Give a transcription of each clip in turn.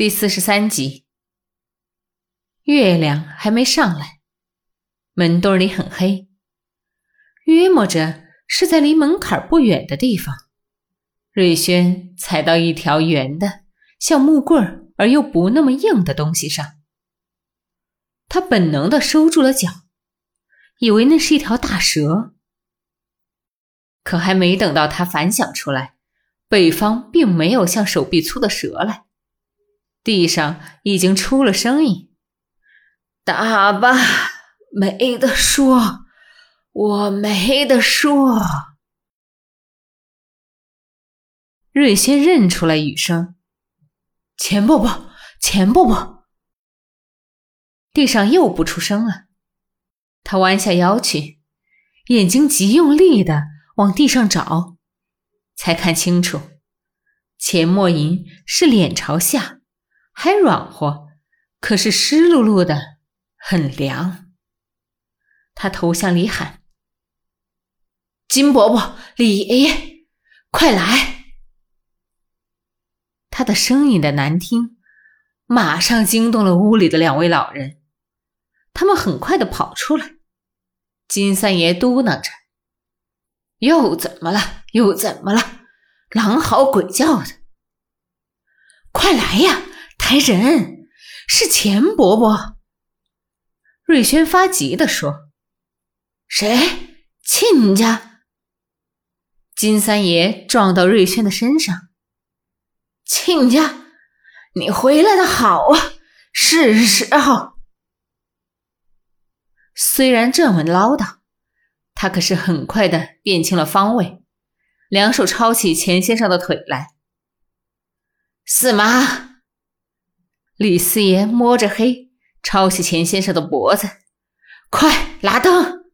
第四十三集，月亮还没上来，门洞里很黑，约摸着是在离门槛不远的地方。瑞轩踩到一条圆的、像木棍而又不那么硬的东西上，他本能的收住了脚，以为那是一条大蛇。可还没等到他反想出来，北方并没有像手臂粗的蛇来。地上已经出了声音：“打吧，没得说，我没得说。”瑞轩认出来雨声：“钱伯伯，钱伯伯。”地上又不出声了。他弯下腰去，眼睛极用力的往地上找，才看清楚，钱默吟是脸朝下。还软和，可是湿漉漉的，很凉。他头向里喊：“金伯伯，李爷爷，快来！”他的声音的难听，马上惊动了屋里的两位老人。他们很快的跑出来。金三爷嘟囔着：“又怎么了？又怎么了？狼嚎鬼叫的！快来呀！”来人，是钱伯伯。瑞轩发急地说：“谁？亲家？”金三爷撞到瑞轩的身上：“亲家，你回来的好啊，是时候。”虽然这么唠叨，他可是很快的辨清了方位，两手抄起钱先生的腿来。四妈。李四爷摸着黑，抄起钱先生的脖子，快拿灯！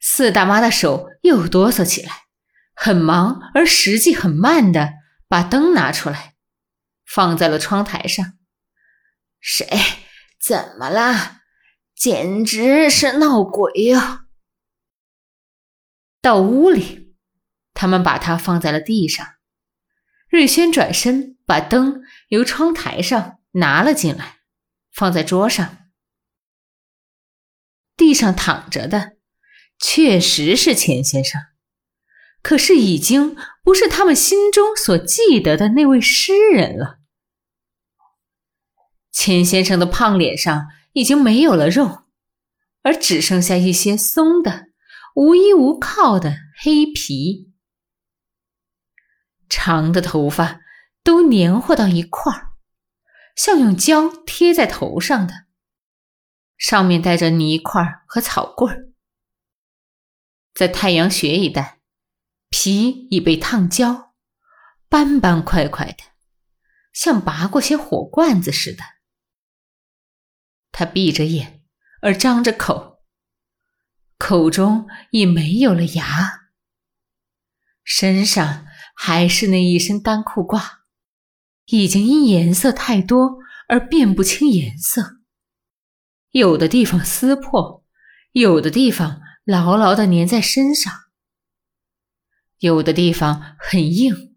四大妈的手又哆嗦起来，很忙而实际很慢的把灯拿出来，放在了窗台上。谁？怎么了？简直是闹鬼呀！到屋里，他们把它放在了地上。瑞轩转身，把灯由窗台上拿了进来，放在桌上。地上躺着的确实是钱先生，可是已经不是他们心中所记得的那位诗人了。钱先生的胖脸上已经没有了肉，而只剩下一些松的、无依无靠的黑皮。长的头发都黏糊到一块儿，像用胶贴在头上的，上面带着泥块和草棍儿。在太阳穴一带，皮已被烫焦，斑斑块块的，像拔过些火罐子似的。他闭着眼，而张着口，口中已没有了牙，身上。还是那一身单裤褂，已经因颜色太多而辨不清颜色。有的地方撕破，有的地方牢牢的粘在身上，有的地方很硬，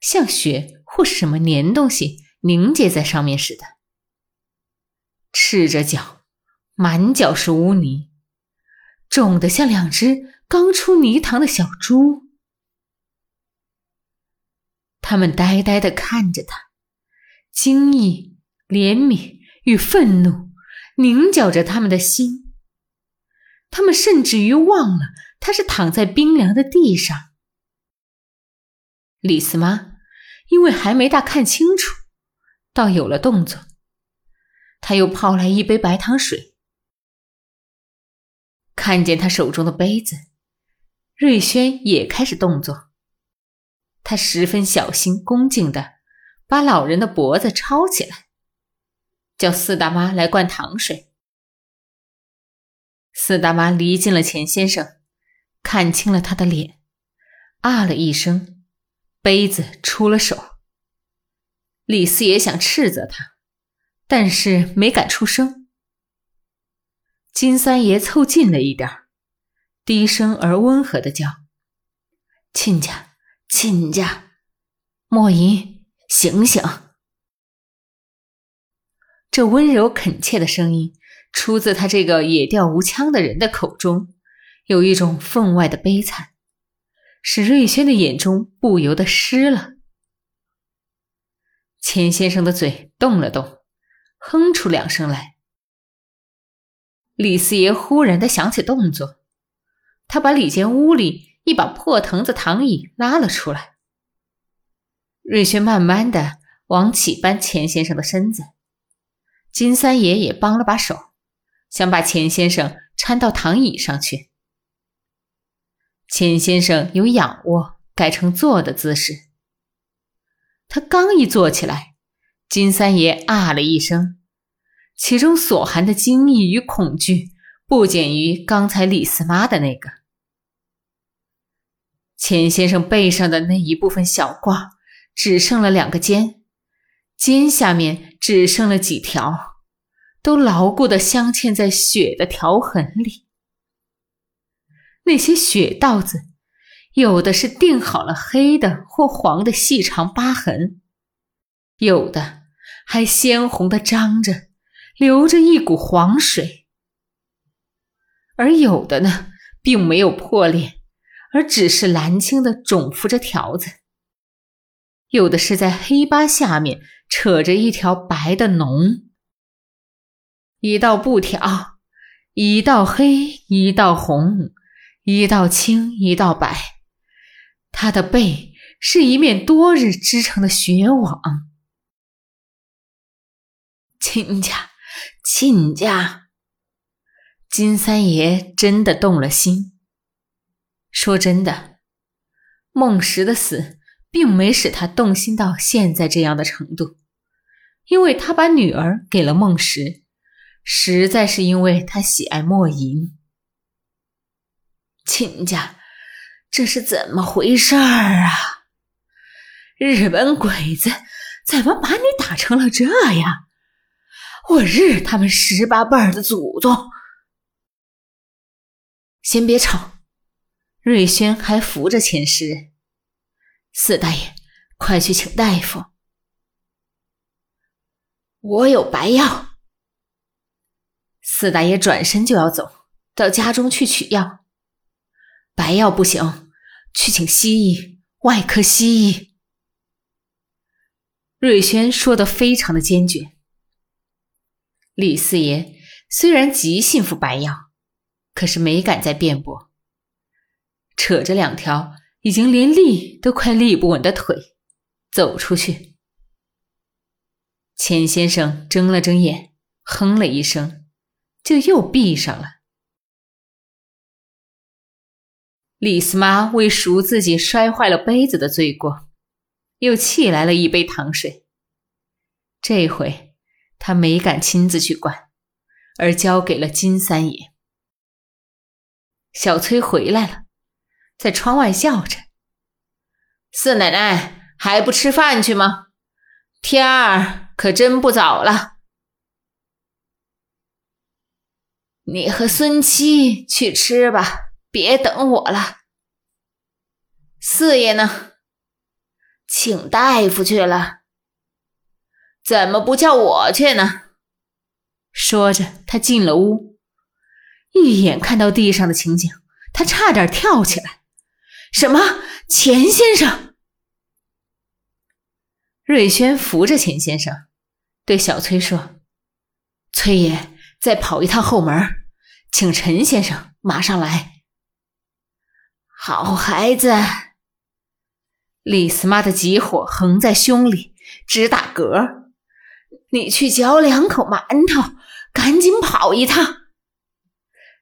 像雪或是什么粘东西凝结在上面似的。赤着脚，满脚是污泥，肿得像两只刚出泥塘的小猪。他们呆呆地看着他，惊异、怜悯与愤怒凝搅着他们的心。他们甚至于忘了他是躺在冰凉的地上。李四妈因为还没大看清楚，倒有了动作。他又泡来一杯白糖水，看见他手中的杯子，瑞轩也开始动作。他十分小心、恭敬的把老人的脖子抄起来，叫四大妈来灌糖水。四大妈离近了钱先生，看清了他的脸，啊了一声，杯子出了手。李四爷想斥责他，但是没敢出声。金三爷凑近了一点低声而温和的叫：“亲家。”亲家，莫银，醒醒！这温柔恳切的声音出自他这个野调无腔的人的口中，有一种分外的悲惨，使瑞轩的眼中不由得湿了。钱先生的嘴动了动，哼出两声来。李四爷忽然的想起动作，他把里间屋里一把破藤子躺椅拉了出来。瑞轩慢慢的往起搬钱先生的身子，金三爷也帮了把手，想把钱先生搀到躺椅上去。钱先生由仰卧改成坐的姿势。他刚一坐起来，金三爷啊了一声，其中所含的惊异与恐惧，不减于刚才李四妈的那个。钱先生背上的那一部分小褂，只剩了两个肩，肩下面只剩了几条，都牢固的镶嵌在血的条痕里。那些血道子。有的是定好了黑的或黄的细长疤痕，有的还鲜红的张着，流着一股黄水，而有的呢，并没有破裂，而只是蓝青的肿浮着条子。有的是在黑疤下面扯着一条白的脓，一道布条，一道黑，一道红，一道青，一道白。他的背是一面多日织成的血网，亲家，亲家，金三爷真的动了心。说真的，孟石的死并没使他动心到现在这样的程度，因为他把女儿给了孟石，实在是因为他喜爱莫银，亲家。这是怎么回事儿啊？日本鬼子怎么把你打成了这样？我日他们十八辈儿的祖宗！先别吵，瑞轩还扶着钱师。四大爷，快去请大夫。我有白药。四大爷转身就要走到家中去取药。白药不行，去请西医，外科西医。瑞轩说的非常的坚决。李四爷虽然极信服白药，可是没敢再辩驳，扯着两条已经连立都快立不稳的腿走出去。钱先生睁了睁眼，哼了一声，就又闭上了。李四妈为赎自己摔坏了杯子的罪过，又沏来了一杯糖水。这回她没敢亲自去管，而交给了金三爷。小崔回来了，在窗外笑着：“四奶奶还不吃饭去吗？天儿可真不早了。你和孙七去吃吧。”别等我了，四爷呢？请大夫去了。怎么不叫我去呢？说着，他进了屋，一眼看到地上的情景，他差点跳起来。什么？钱先生？瑞轩扶着钱先生，对小崔说：“崔爷，再跑一趟后门，请陈先生马上来。”好孩子，李四妈的急火横在胸里，直打嗝。你去嚼两口馒头，赶紧跑一趟。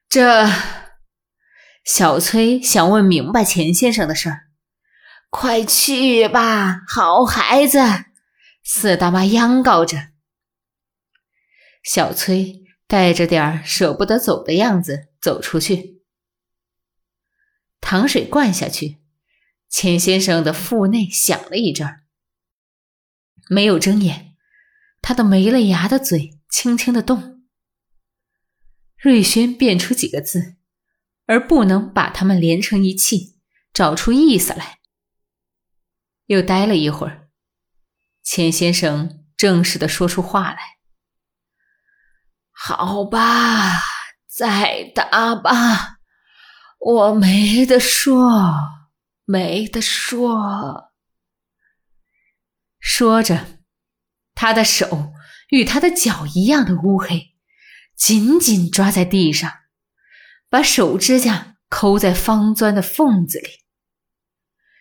这小崔想问明白钱先生的事儿，快去吧，好孩子。四大妈央告着。小崔带着点舍不得走的样子走出去。糖水灌下去，钱先生的腹内响了一阵儿，没有睁眼，他的没了牙的嘴轻轻的动。瑞轩变出几个字，而不能把它们连成一气，找出意思来。又待了一会儿，钱先生正式的说出话来：“好吧，再打吧，我没得说，没得说。说着，他的手与他的脚一样的乌黑，紧紧抓在地上，把手指甲抠在方钻的缝子里，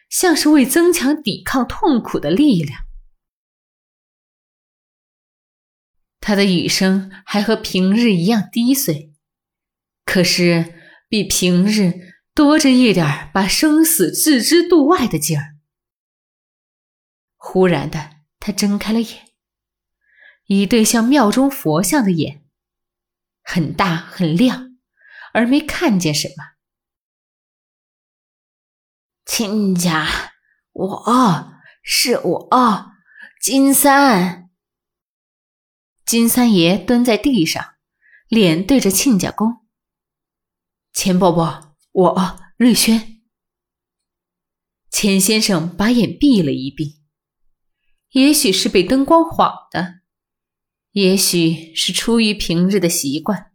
像是为增强抵抗痛苦的力量。他的语声还和平日一样低碎，可是比平日多着一点把生死置之度外的劲儿。忽然的，他睁开了眼，一对像庙中佛像的眼，很大很亮，而没看见什么。亲家，我是我，金三。金三爷蹲在地上，脸对着亲家公。钱伯伯，我瑞轩。钱先生把眼闭了一闭，也许是被灯光晃的，也许是出于平日的习惯，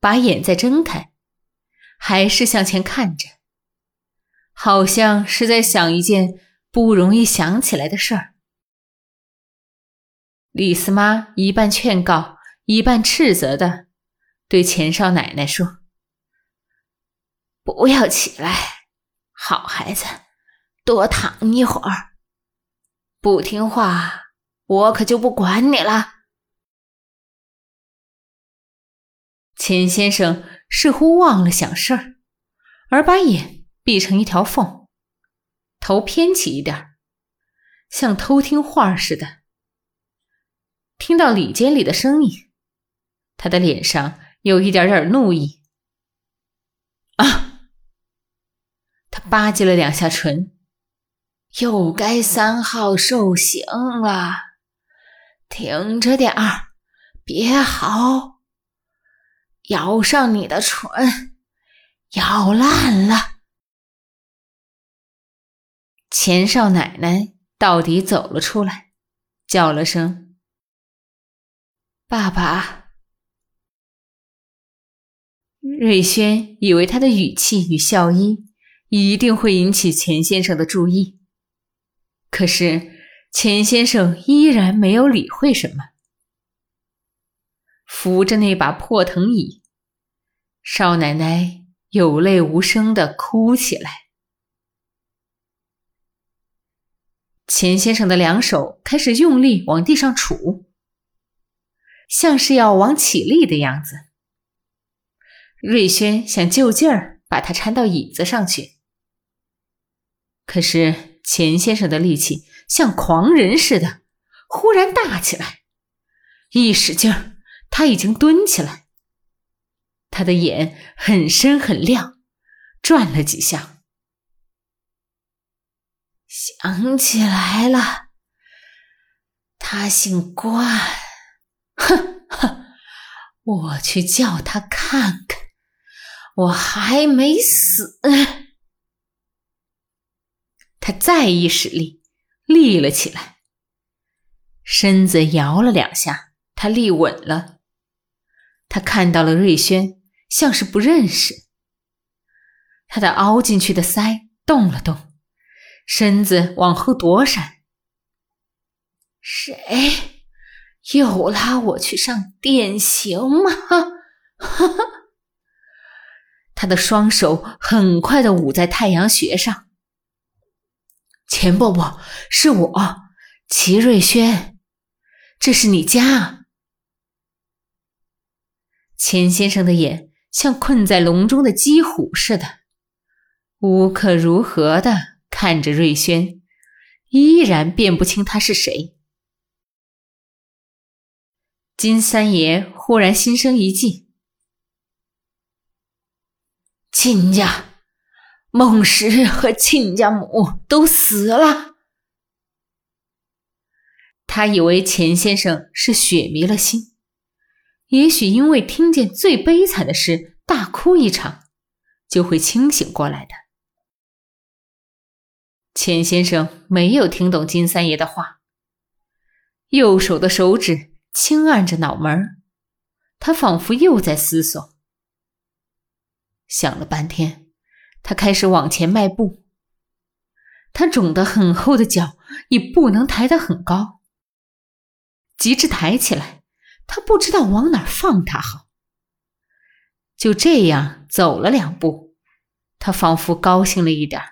把眼再睁开，还是向前看着，好像是在想一件不容易想起来的事儿。李四妈一半劝告，一半斥责的对钱少奶奶说：“不要起来，好孩子，多躺一会儿。不听话，我可就不管你了。”钱先生似乎忘了想事儿，而把眼闭成一条缝，头偏起一点，像偷听话似的。听到里间里的声音，他的脸上有一点点怒意。啊！他吧唧了两下唇，又该三号受刑了，挺着点儿，别嚎，咬上你的唇，咬烂了。钱少奶奶到底走了出来，叫了声。爸爸，瑞轩以为他的语气与笑意一定会引起钱先生的注意，可是钱先生依然没有理会什么，扶着那把破藤椅，少奶奶有泪无声的哭起来。钱先生的两手开始用力往地上杵。像是要往起立的样子，瑞轩想就劲儿把他搀到椅子上去，可是钱先生的力气像狂人似的，忽然大起来，一使劲儿，他已经蹲起来，他的眼很深很亮，转了几下，想起来了，他姓关。哼哼，我去叫他看看，我还没死。他再一使力，立了起来，身子摇了两下，他立稳了。他看到了瑞轩，像是不认识。他的凹进去的腮动了动，身子往后躲闪。谁？又拉我去上电刑吗？哈哈！他的双手很快的捂在太阳穴上。钱伯伯，是我，齐瑞轩，这是你家。钱先生的眼像困在笼中的鸡虎似的，无可如何的看着瑞轩，依然辨不清他是谁。金三爷忽然心生一计：“亲家，孟石和亲家母都死了。”他以为钱先生是血迷了心，也许因为听见最悲惨的事大哭一场，就会清醒过来的。钱先生没有听懂金三爷的话，右手的手指。轻按着脑门他仿佛又在思索。想了半天，他开始往前迈步。他肿得很厚的脚已不能抬得很高，急着抬起来，他不知道往哪放它好。就这样走了两步，他仿佛高兴了一点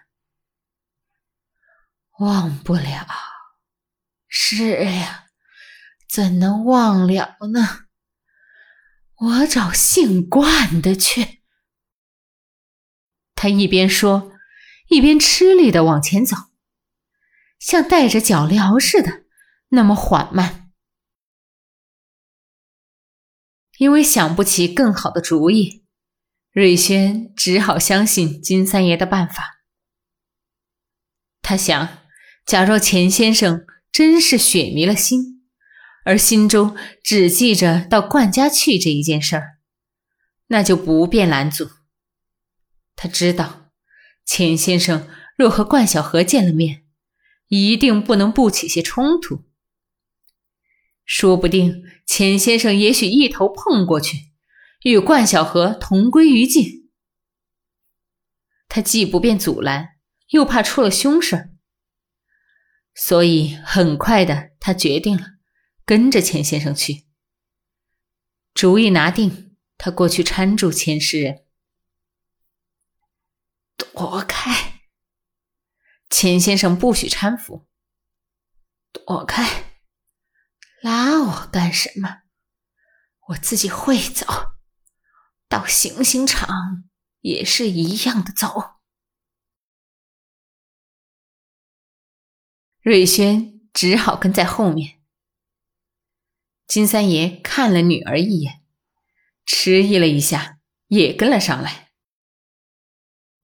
忘不了，是呀，怎能忘了呢？我找姓冠的去。他一边说，一边吃力的往前走，像带着脚镣似的，那么缓慢。因为想不起更好的主意，瑞轩只好相信金三爷的办法。他想。假若钱先生真是血迷了心，而心中只记着到冠家去这一件事儿，那就不便拦阻。他知道，钱先生若和冠晓荷见了面，一定不能不起些冲突。说不定钱先生也许一头碰过去，与冠晓荷同归于尽。他既不便阻拦，又怕出了凶事。所以，很快的，他决定了跟着钱先生去。主意拿定，他过去搀住钱诗人，躲开。钱先生不许搀扶，躲开，拉我干什么？我自己会走，到行刑场也是一样的走。瑞轩只好跟在后面。金三爷看了女儿一眼，迟疑了一下，也跟了上来。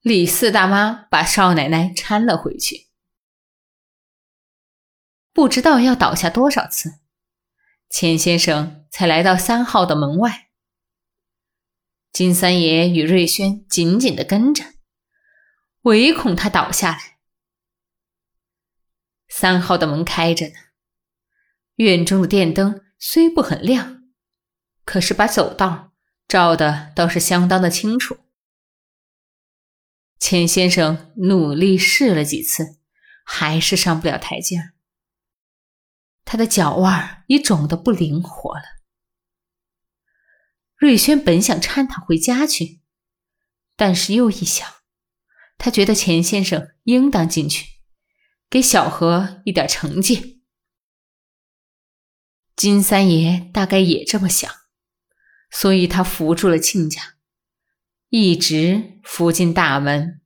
李四大妈把少奶奶搀了回去。不知道要倒下多少次，钱先生才来到三号的门外。金三爷与瑞轩紧紧的跟着，唯恐他倒下来。三号的门开着呢，院中的电灯虽不很亮，可是把走道照的倒是相当的清楚。钱先生努力试了几次，还是上不了台阶他的脚腕已肿得不灵活了。瑞轩本想搀他回家去，但是又一想，他觉得钱先生应当进去。给小何一点成绩。金三爷大概也这么想，所以他扶住了亲家，一直扶进大门。